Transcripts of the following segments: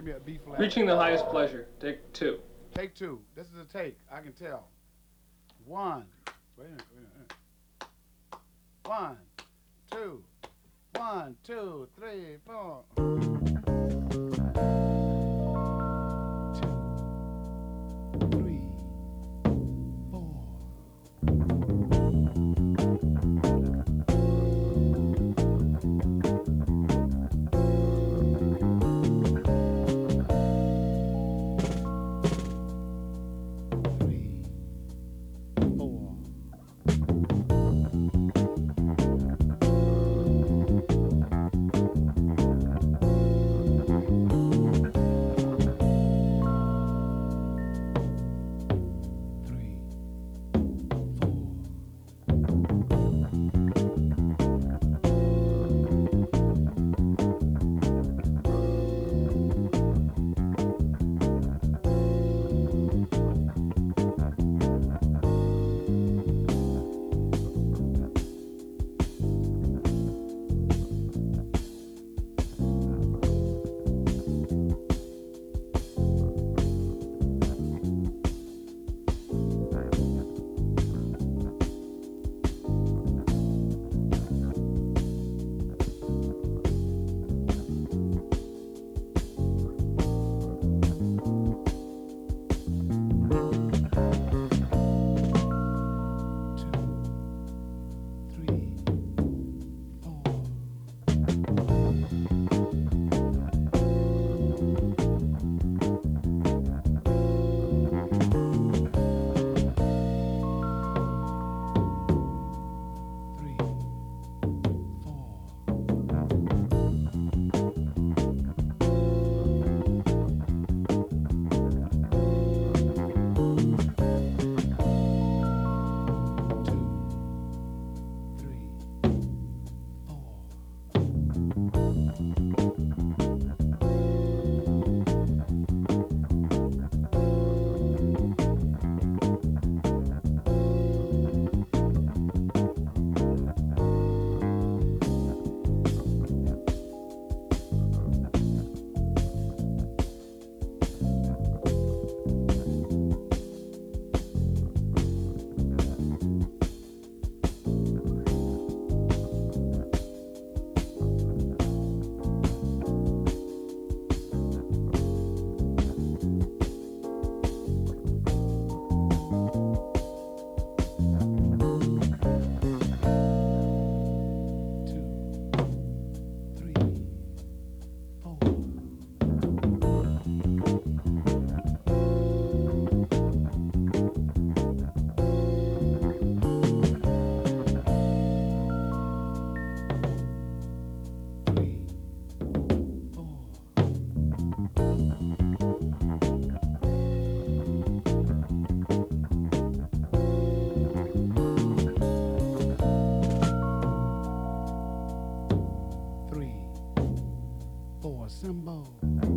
give me a B flat. Reaching the highest pleasure. Take two. Take two. This is a take. I can tell. One. Wait a minute. Wait a minute. One, two, one, two, three, four. symbol.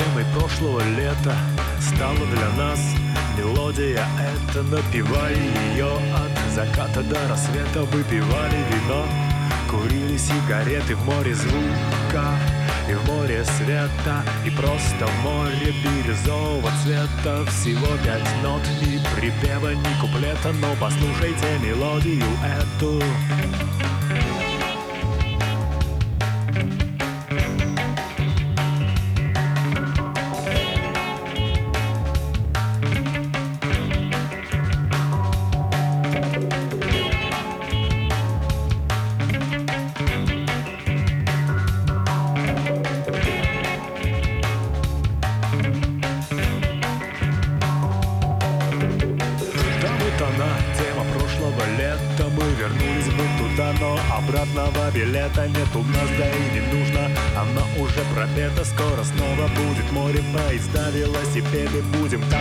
Темой прошлого лета Стала для нас мелодия. Эта Напевали ее от заката до рассвета. Выпивали вино, курили сигареты. В море звука и в море света И просто в море бирюзового цвета. Всего пять нот, ни припева, ни куплета. Но послушайте мелодию эту велосипеды, будем там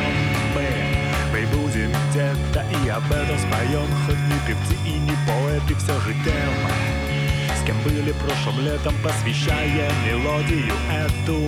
мы. Мы будем где-то и об этом споем. Хоть не певцы и не поэты, все же тем. С кем были прошлым летом, посвящая мелодию эту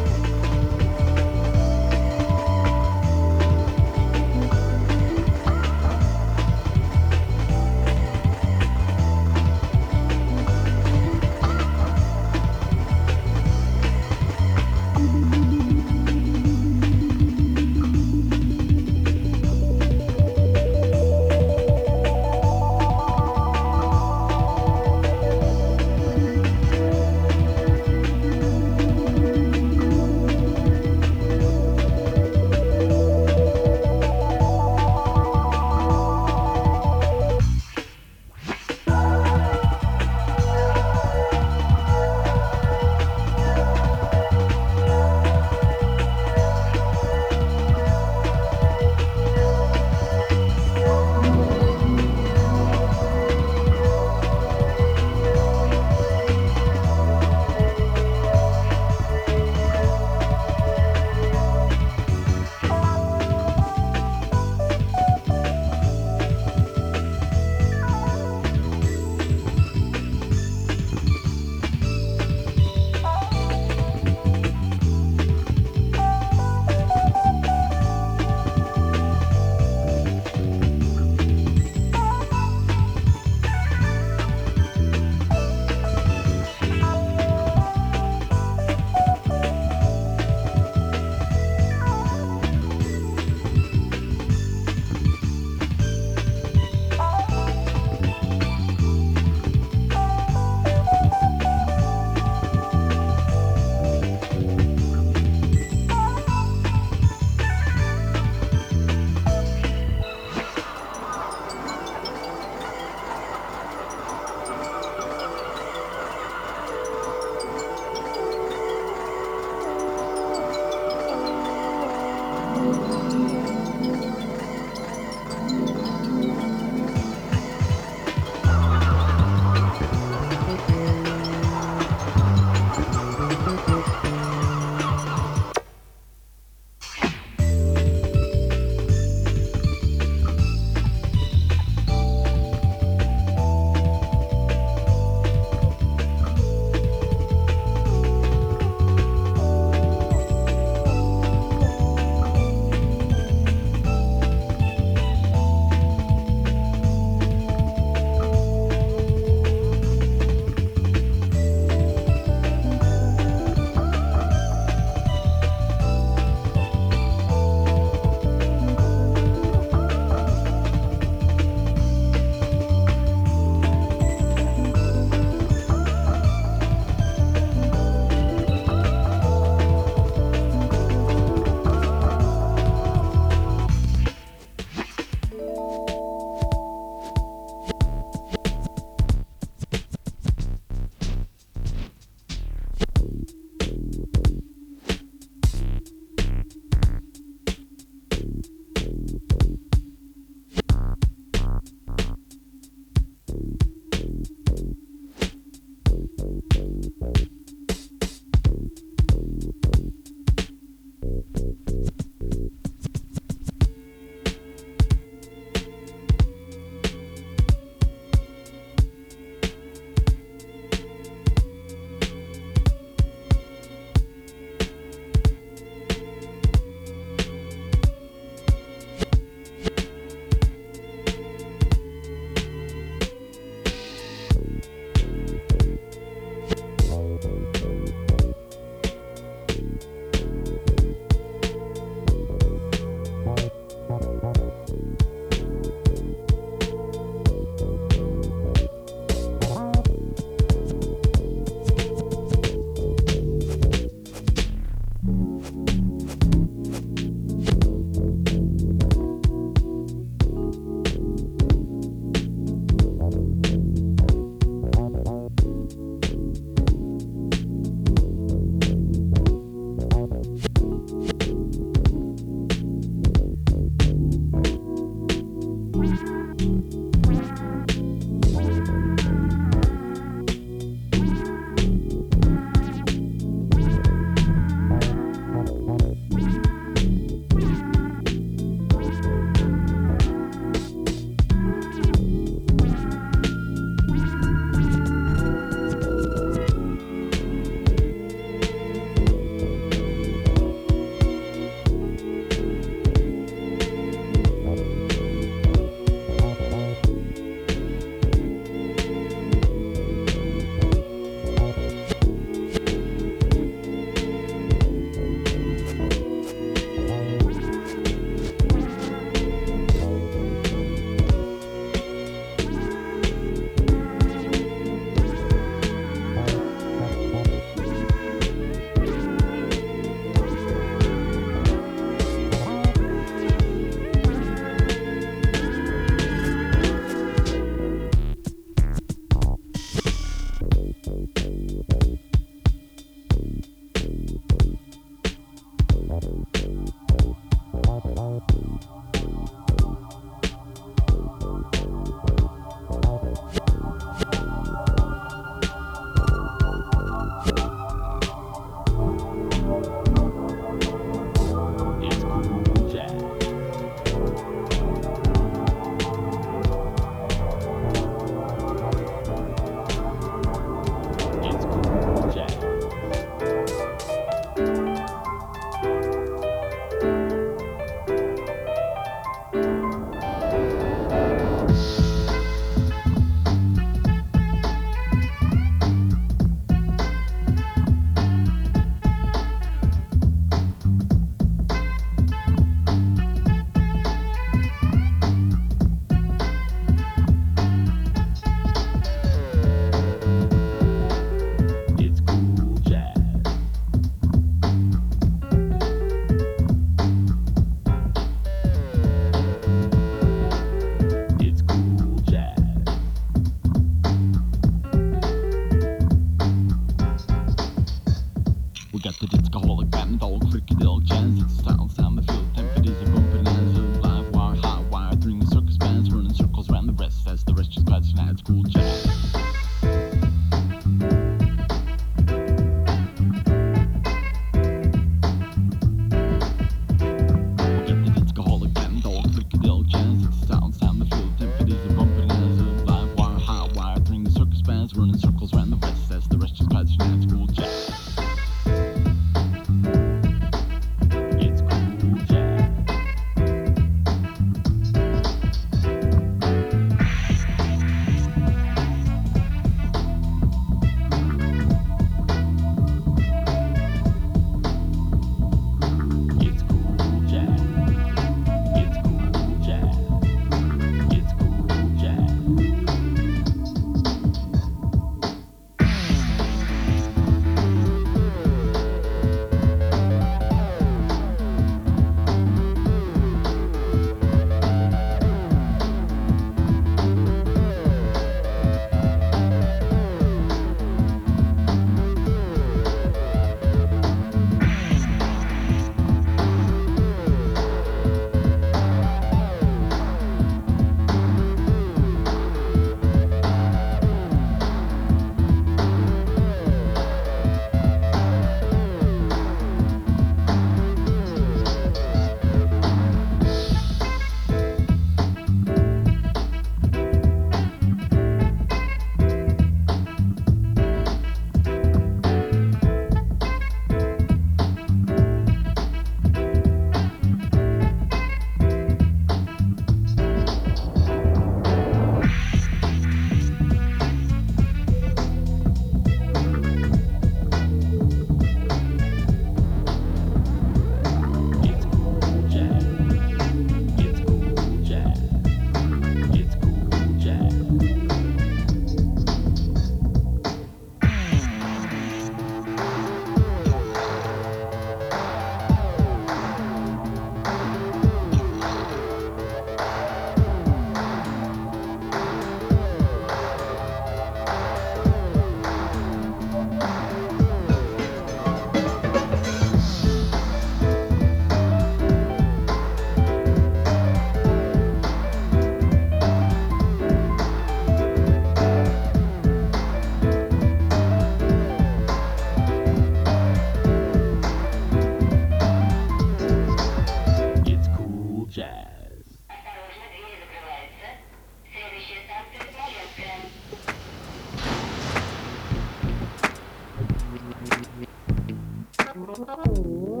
그렇다고.